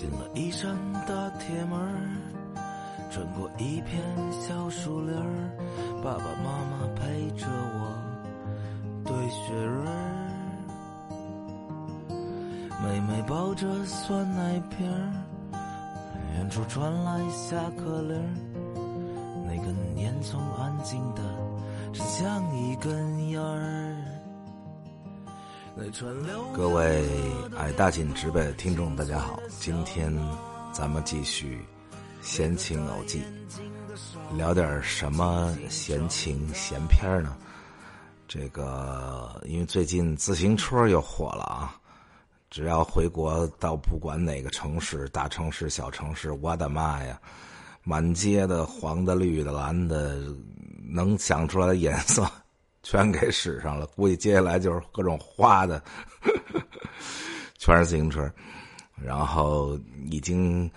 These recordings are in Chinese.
进了一扇大铁门，穿过一片小树林儿，爸爸妈妈陪着我堆雪人儿，妹妹抱着酸奶瓶儿，远处传来下课铃儿，那根烟囱安静的，像一根烟儿。各位爱大紧直辈的听众，大家好！今天咱们继续闲情偶记，聊点什么闲情闲篇呢？这个因为最近自行车又火了啊！只要回国到不管哪个城市，大城市、小城市，我的妈呀，满街的黄的、绿的、蓝的，能想出来的颜色。全给使上了，估计接下来就是各种花的，全是自行车。然后已经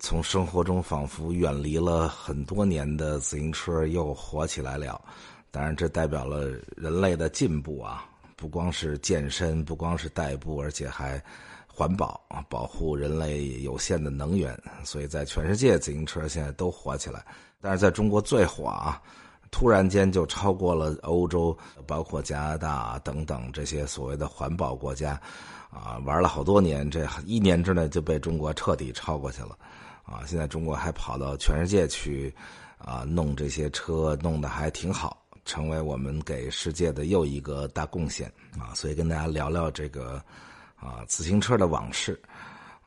从生活中仿佛远离了很多年的自行车又火起来了。当然，这代表了人类的进步啊！不光是健身，不光是代步，而且还环保，保护人类有限的能源。所以在全世界，自行车现在都火起来。但是在中国最火啊！突然间就超过了欧洲，包括加拿大等等这些所谓的环保国家，啊，玩了好多年，这一年之内就被中国彻底超过去了，啊，现在中国还跑到全世界去，啊，弄这些车，弄得还挺好，成为我们给世界的又一个大贡献，啊，所以跟大家聊聊这个，啊，自行车的往事，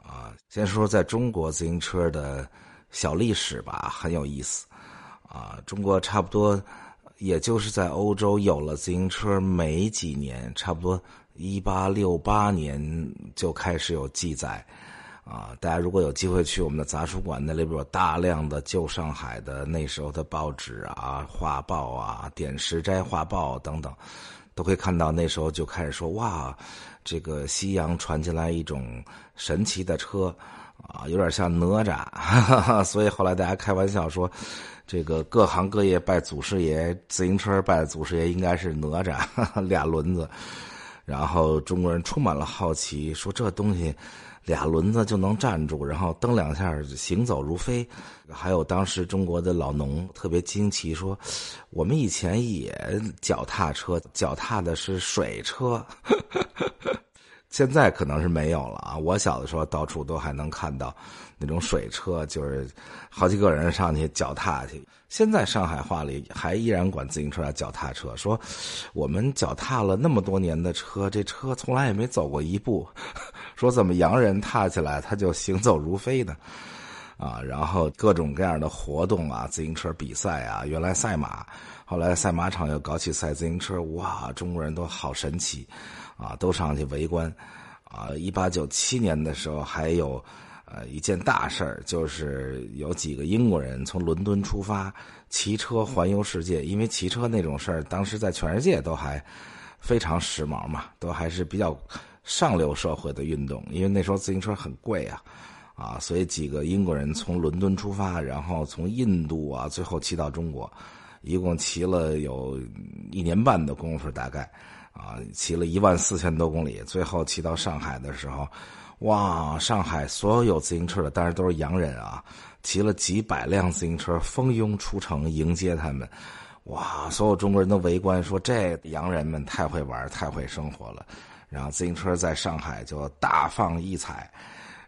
啊，先说在中国自行车的小历史吧，很有意思。啊，中国差不多，也就是在欧洲有了自行车没几年，差不多一八六八年就开始有记载。啊，大家如果有机会去我们的杂书馆，那里边有大量的旧上海的那时候的报纸啊、画报啊、《点石斋画报》等等，都可以看到那时候就开始说哇，这个西洋传进来一种神奇的车，啊，有点像哪吒，哈哈哈所以后来大家开玩笑说。这个各行各业拜祖师爷，自行车拜祖师爷应该是哪吒哈哈 俩轮子，然后中国人充满了好奇，说这东西俩轮子就能站住，然后蹬两下行走如飞。还有当时中国的老农特别惊奇，说我们以前也脚踏车，脚踏的是水车。现在可能是没有了啊！我小的时候到处都还能看到那种水车，就是好几个人上去脚踏去。现在上海话里还依然管自行车叫脚踏车，说我们脚踏了那么多年的车，这车从来也没走过一步。说怎么洋人踏起来他就行走如飞呢？啊，然后各种各样的活动啊，自行车比赛啊，原来赛马，后来赛马场又搞起赛自行车，哇，中国人都好神奇。啊，都上去围观，啊，一八九七年的时候还有，呃，一件大事儿，就是有几个英国人从伦敦出发，骑车环游世界。因为骑车那种事儿，当时在全世界都还非常时髦嘛，都还是比较上流社会的运动。因为那时候自行车很贵啊，啊，所以几个英国人从伦敦出发，然后从印度啊，最后骑到中国，一共骑了有一年半的功夫，大概。啊，骑了一万四千多公里，最后骑到上海的时候，哇！上海所有有自行车的，当然都是洋人啊，骑了几百辆自行车蜂拥出城迎接他们，哇！所有中国人都围观，说这洋人们太会玩，太会生活了。然后自行车在上海就大放异彩，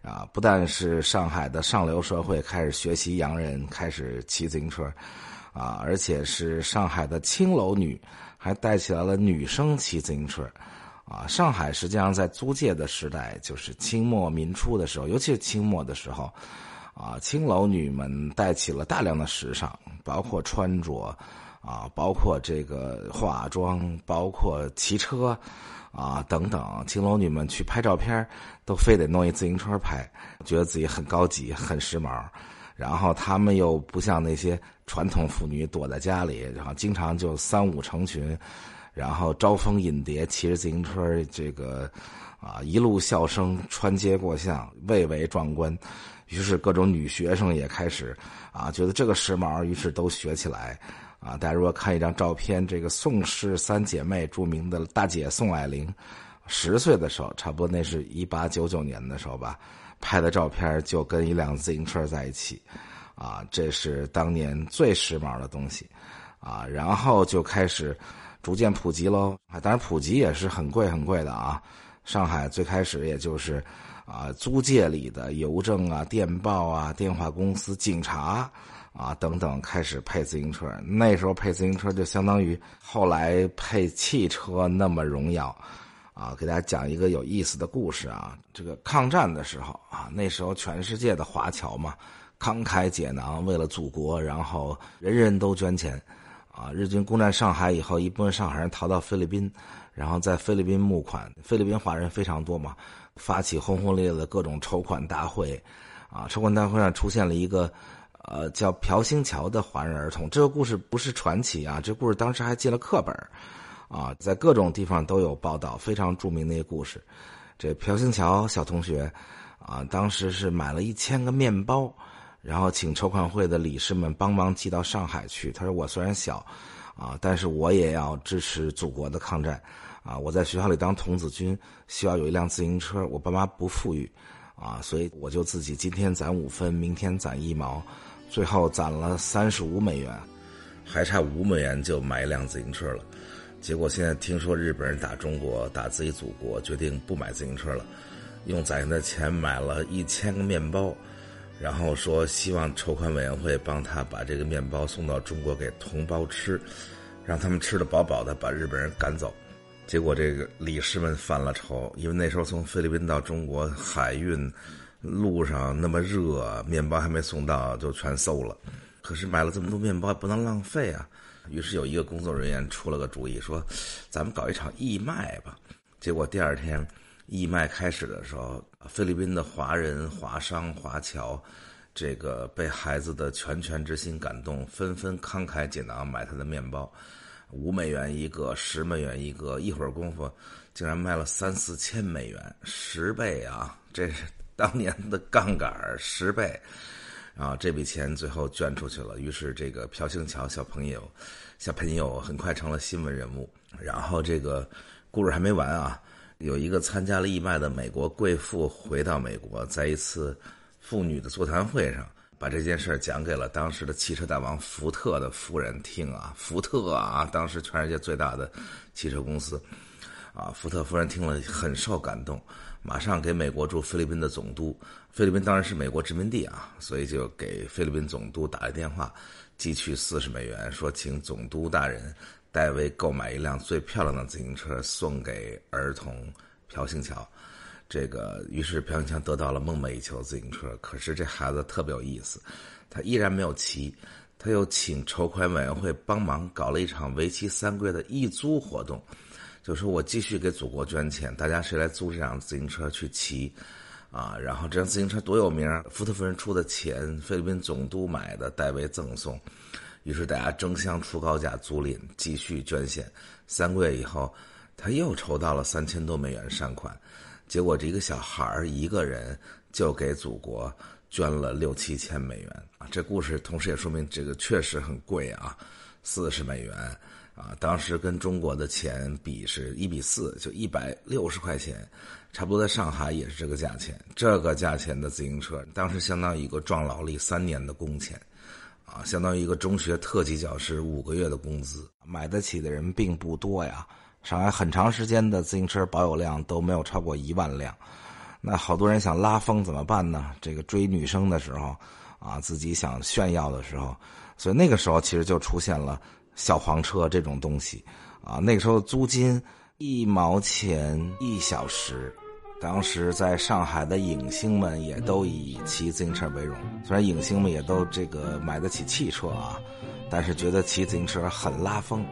啊，不但是上海的上流社会开始学习洋人，开始骑自行车，啊，而且是上海的青楼女。还带起来了女生骑自行车，啊，上海实际上在租界的时代，就是清末民初的时候，尤其是清末的时候，啊，青楼女们带起了大量的时尚，包括穿着，啊，包括这个化妆，包括骑车，啊，等等，青楼女们去拍照片，都非得弄一自行车拍，觉得自己很高级、很时髦。然后他们又不像那些传统妇女躲在家里，然后经常就三五成群，然后招蜂引蝶，骑着自行车，这个啊一路笑声穿街过巷，蔚为壮观。于是各种女学生也开始啊觉得这个时髦，于是都学起来。啊，大家如果看一张照片，这个宋氏三姐妹，著名的大姐宋霭龄，十岁的时候，差不多那是一八九九年的时候吧，拍的照片就跟一辆自行车在一起，啊，这是当年最时髦的东西，啊，然后就开始逐渐普及喽。啊，当然普及也是很贵很贵的啊。上海最开始也就是啊，租界里的邮政啊、电报啊、电话公司、警察啊等等开始配自行车。那时候配自行车就相当于后来配汽车那么荣耀。啊，给大家讲一个有意思的故事啊。这个抗战的时候啊，那时候全世界的华侨嘛，慷慨解囊，为了祖国，然后人人都捐钱。啊，日军攻占上海以后，一部分上海人逃到菲律宾，然后在菲律宾募款。菲律宾华人非常多嘛，发起轰轰烈烈的各种筹款大会。啊，筹款大会上出现了一个，呃，叫朴星桥的华人儿童。这个故事不是传奇啊，这故事当时还进了课本。啊，在各种地方都有报道，非常著名的一个故事。这朴星桥小同学，啊，当时是买了一千个面包，然后请筹款会的理事们帮忙寄到上海去。他说：“我虽然小，啊，但是我也要支持祖国的抗战。啊，我在学校里当童子军，需要有一辆自行车。我爸妈不富裕，啊，所以我就自己今天攒五分，明天攒一毛，最后攒了三十五美元，还差五美元就买一辆自行车了。”结果现在听说日本人打中国，打自己祖国，决定不买自行车了，用攒下的钱买了一千个面包，然后说希望筹款委员会帮他把这个面包送到中国给同胞吃，让他们吃得饱饱的，把日本人赶走。结果这个理事们犯了愁，因为那时候从菲律宾到中国海运路上那么热，面包还没送到就全馊了。可是买了这么多面包，不能浪费啊。于是有一个工作人员出了个主意，说：“咱们搞一场义卖吧。”结果第二天义卖开始的时候，菲律宾的华人、华商、华侨，这个被孩子的拳拳之心感动，纷纷慷慨解囊买他的面包，五美元一个，十美元一个，一会儿功夫竟然卖了三四千美元，十倍啊！这是 当年的杠杆十倍。啊，这笔钱最后捐出去了。于是，这个朴星桥小朋友，小朋友很快成了新闻人物。然后，这个故事还没完啊！有一个参加了义卖的美国贵妇回到美国，在一次妇女的座谈会上，把这件事讲给了当时的汽车大王福特的夫人听啊。福特啊，当时全世界最大的汽车公司，啊，福特夫人听了很受感动。马上给美国驻菲律宾的总督，菲律宾当然是美国殖民地啊，所以就给菲律宾总督打了电话，寄去四十美元，说请总督大人代为购买一辆最漂亮的自行车送给儿童朴星桥。这个于是朴星桥得到了梦寐以求的自行车。可是这孩子特别有意思，他依然没有骑，他又请筹款委员会帮忙搞了一场为期三个月的义租活动。就说我继续给祖国捐钱，大家谁来租这辆自行车去骑，啊，然后这辆自行车多有名，福特夫人出的钱，菲律宾总督买的，代为赠送，于是大家争相出高价租赁，继续捐献。三个月以后，他又筹到了三千多美元善款，结果这一个小孩儿一个人就给祖国捐了六七千美元啊！这故事同时也说明这个确实很贵啊，四十美元。啊，当时跟中国的钱比是一比四，就一百六十块钱，差不多在上海也是这个价钱。这个价钱的自行车，当时相当于一个壮劳力三年的工钱，啊，相当于一个中学特级教师五个月的工资。买得起的人并不多呀。上海很长时间的自行车保有量都没有超过一万辆。那好多人想拉风怎么办呢？这个追女生的时候，啊，自己想炫耀的时候，所以那个时候其实就出现了。小黄车这种东西，啊，那个时候租金一毛钱一小时，当时在上海的影星们也都以骑自行车为荣。虽然影星们也都这个买得起汽车啊，但是觉得骑自行车很拉风，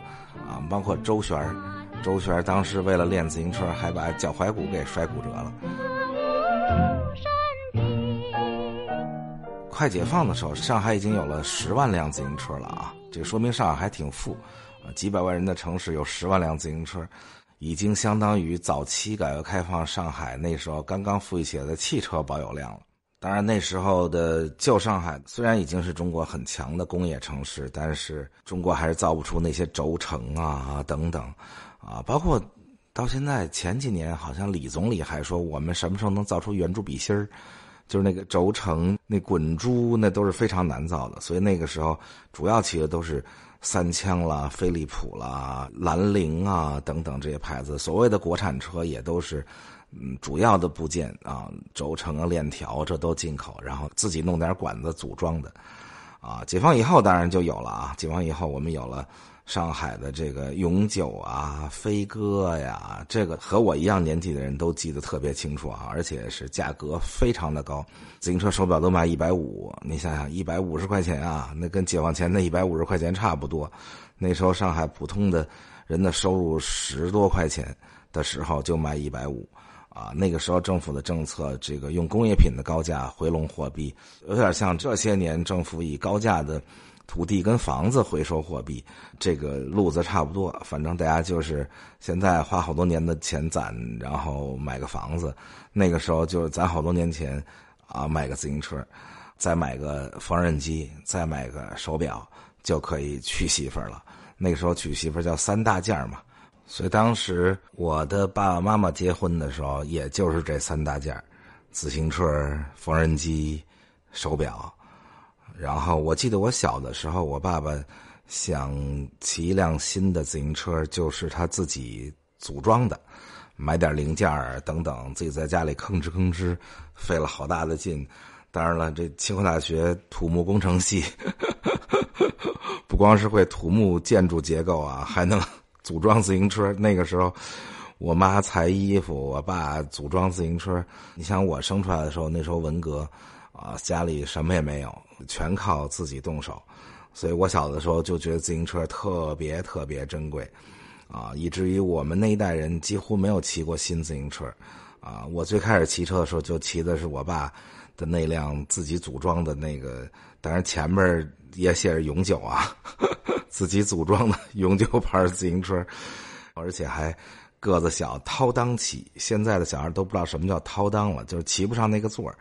啊，包括周旋周旋当时为了练自行车，还把脚踝骨给摔骨折了。快解放的时候，上海已经有了十万辆自行车了啊！这说明上海还挺富，啊，几百万人的城市有十万辆自行车，已经相当于早期改革开放上海那时候刚刚富裕起来的汽车保有量了。当然，那时候的旧上海虽然已经是中国很强的工业城市，但是中国还是造不出那些轴承啊等等，啊，包括。到现在前几年，好像李总理还说，我们什么时候能造出圆珠笔芯儿？就是那个轴承、那滚珠，那都是非常难造的。所以那个时候，主要骑的都是三枪啦、飞利浦啦、兰陵啊等等这些牌子。所谓的国产车也都是，嗯，主要的部件啊，轴承啊、链条这都进口，然后自己弄点管子组装的。啊，解放以后当然就有了啊！解放以后，我们有了上海的这个永久啊、飞鸽呀，这个和我一样年纪的人都记得特别清楚啊，而且是价格非常的高，自行车手表都卖一百五，你想想，一百五十块钱啊，那跟解放前的一百五十块钱差不多。那时候上海普通的人的收入十多块钱的时候就卖一百五。啊，那个时候政府的政策，这个用工业品的高价回笼货币，有点像这些年政府以高价的土地跟房子回收货币，这个路子差不多。反正大家就是现在花好多年的钱攒，然后买个房子。那个时候就是攒好多年前，啊，买个自行车，再买个缝纫机，再买个手表，就可以娶媳妇儿了。那个时候娶媳妇儿叫三大件嘛。所以当时我的爸爸妈妈结婚的时候，也就是这三大件自行车、缝纫机、手表。然后我记得我小的时候，我爸爸想骑一辆新的自行车，就是他自己组装的，买点零件儿等等，自己在家里吭哧吭哧，费了好大的劲。当然了，这清华大学土木工程系，不光是会土木建筑结构啊，还能。组装自行车，那个时候，我妈裁衣服，我爸组装自行车。你想我生出来的时候，那时候文革，啊，家里什么也没有，全靠自己动手，所以我小的时候就觉得自行车特别特别珍贵，啊，以至于我们那一代人几乎没有骑过新自行车，啊，我最开始骑车的时候就骑的是我爸的那辆自己组装的那个，当然前面也写着永久啊。自己组装的永久牌自行车，而且还个子小，掏裆骑。现在的小孩都不知道什么叫掏裆了，就是骑不上那个座儿。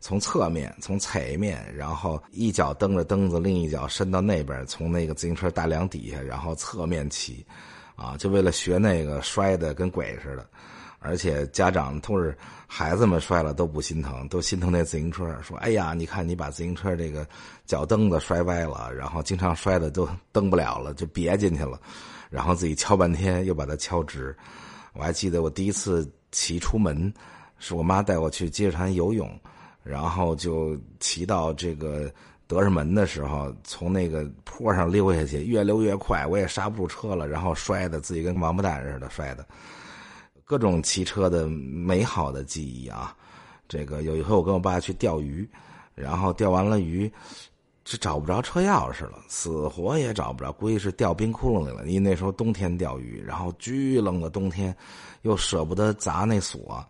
从侧面，从侧面，然后一脚蹬着蹬子，另一脚伸到那边，从那个自行车大梁底下，然后侧面骑，啊，就为了学那个摔的跟鬼似的。而且家长都是孩子们摔了都不心疼，都心疼那自行车。说：“哎呀，你看你把自行车这个脚蹬子摔歪了，然后经常摔的都蹬不了了，就别进去了。然后自己敲半天又把它敲直。我还记得我第一次骑出门，是我妈带我去积水潭游泳，然后就骑到这个德胜门的时候，从那个坡上溜下去，越溜越快，我也刹不住车了，然后摔的自己跟王八蛋似的摔的。”各种骑车的美好的记忆啊！这个有一回我跟我爸去钓鱼，然后钓完了鱼，是找不着车钥匙了，死活也找不着，估计是掉冰窟窿里了。因为那时候冬天钓鱼，然后巨冷的冬天，又舍不得砸那锁，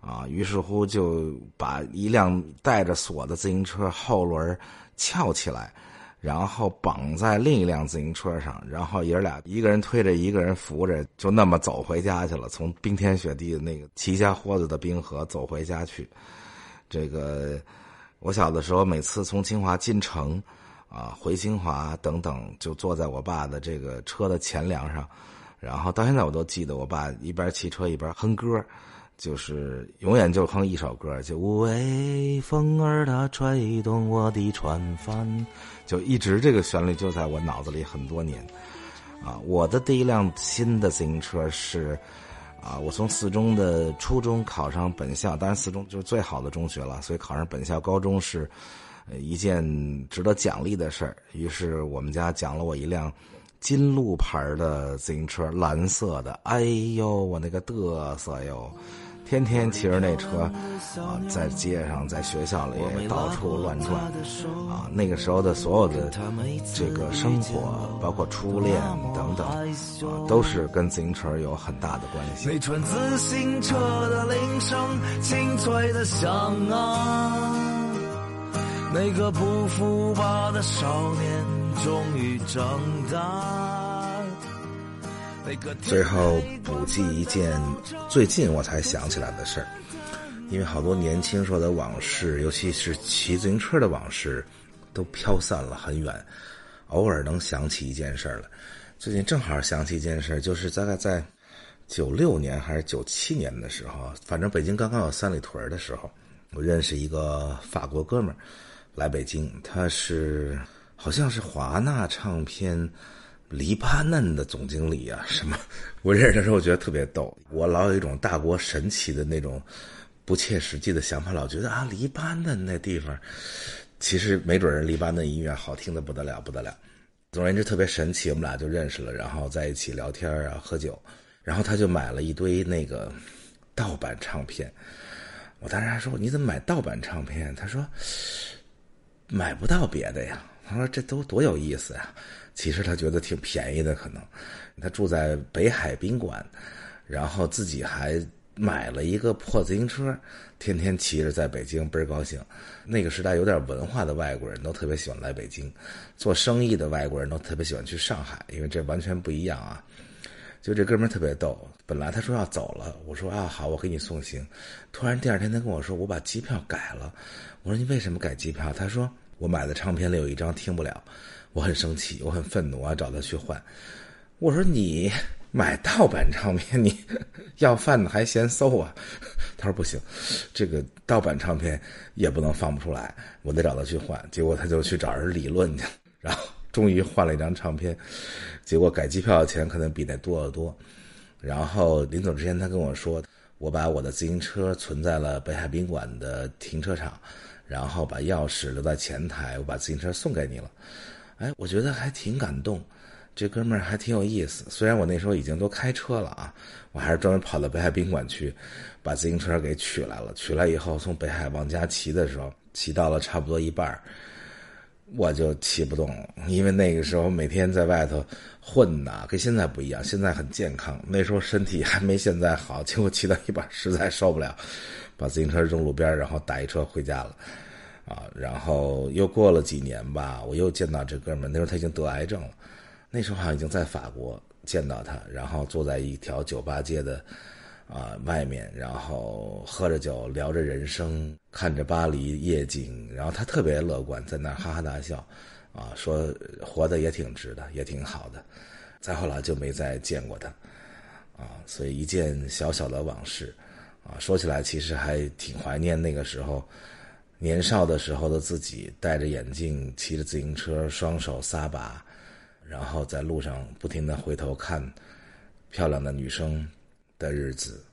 啊，于是乎就把一辆带着锁的自行车后轮翘起来。然后绑在另一辆自行车上，然后爷俩一个人推着，一个人扶着，就那么走回家去了。从冰天雪地的那个齐家豁子的冰河走回家去。这个我小的时候，每次从清华进城，啊，回清华等等，就坐在我爸的这个车的前梁上，然后到现在我都记得，我爸一边骑车一边哼歌。就是永远就哼一首歌，就微风儿它吹动我的船帆，就一直这个旋律就在我脑子里很多年。啊，我的第一辆新的自行车是，啊，我从四中的初中考上本校，当然四中就是最好的中学了，所以考上本校高中是一件值得奖励的事儿。于是我们家奖了我一辆金鹿牌的自行车，蓝色的。哎呦，我那个嘚瑟哟！天天骑着那车，啊，在街上，在学校里到处乱转，啊，那个时候的所有的这个生活，包括初恋等等，啊，都是跟自行车有很大的关系。那串自行车的铃声，清脆的响啊，那个不服吧的少年终于长大。最后补记一件最近我才想起来的事儿，因为好多年轻时候的往事，尤其是骑自行车的往事，都飘散了很远，偶尔能想起一件事儿了。最近正好想起一件事儿，就是大概在九六年还是九七年的时候，反正北京刚刚有三里屯的时候，我认识一个法国哥们儿来北京，他是好像是华纳唱片黎巴嫩的总经理啊，什么？我认识的时候我觉得特别逗，我老有一种大国神奇的那种不切实际的想法，老觉得啊，黎巴嫩那地方，其实没准人黎巴嫩音乐好听的不得了，不得了。总而言之，特别神奇，我们俩就认识了，然后在一起聊天啊，喝酒。然后他就买了一堆那个盗版唱片，我当时还说你怎么买盗版唱片？他说买不到别的呀。他说这都多有意思呀。其实他觉得挺便宜的，可能他住在北海宾馆，然后自己还买了一个破自行车，天天骑着在北京倍儿高兴。那个时代有点文化的外国人都特别喜欢来北京，做生意的外国人都特别喜欢去上海，因为这完全不一样啊。就这哥们特别逗，本来他说要走了，我说啊好，我给你送行。突然第二天他跟我说，我把机票改了。我说你为什么改机票？他说我买的唱片里有一张听不了，我很生气，我很愤怒，我要找他去换。我说你买盗版唱片，你 要饭的还嫌馊啊？他说不行，这个盗版唱片也不能放不出来，我得找他去换。结果他就去找人理论去，然后。终于换了一张唱片，结果改机票的钱可能比那多得多。然后临走之前，他跟我说：“我把我的自行车存在了北海宾馆的停车场，然后把钥匙留在前台，我把自行车送给你了。”哎，我觉得还挺感动，这哥们儿还挺有意思。虽然我那时候已经都开车了啊，我还是专门跑到北海宾馆去把自行车给取来了。取来以后，从北海往家骑的时候，骑到了差不多一半我就骑不动了，因为那个时候每天在外头混呐，跟现在不一样。现在很健康，那时候身体还没现在好。结果骑到一半实在受不了，把自行车扔路边，然后打一车回家了。啊，然后又过了几年吧，我又见到这哥们，那时候他已经得癌症了。那时候好像已经在法国见到他，然后坐在一条酒吧街的。啊，外面，然后喝着酒，聊着人生，看着巴黎夜景，然后他特别乐观，在那儿哈哈大笑，啊，说活得也挺值的，也挺好的。再后来就没再见过他，啊，所以一件小小的往事，啊，说起来其实还挺怀念那个时候，年少的时候的自己，戴着眼镜，骑着自行车，双手撒把，然后在路上不停的回头看漂亮的女生。的日子。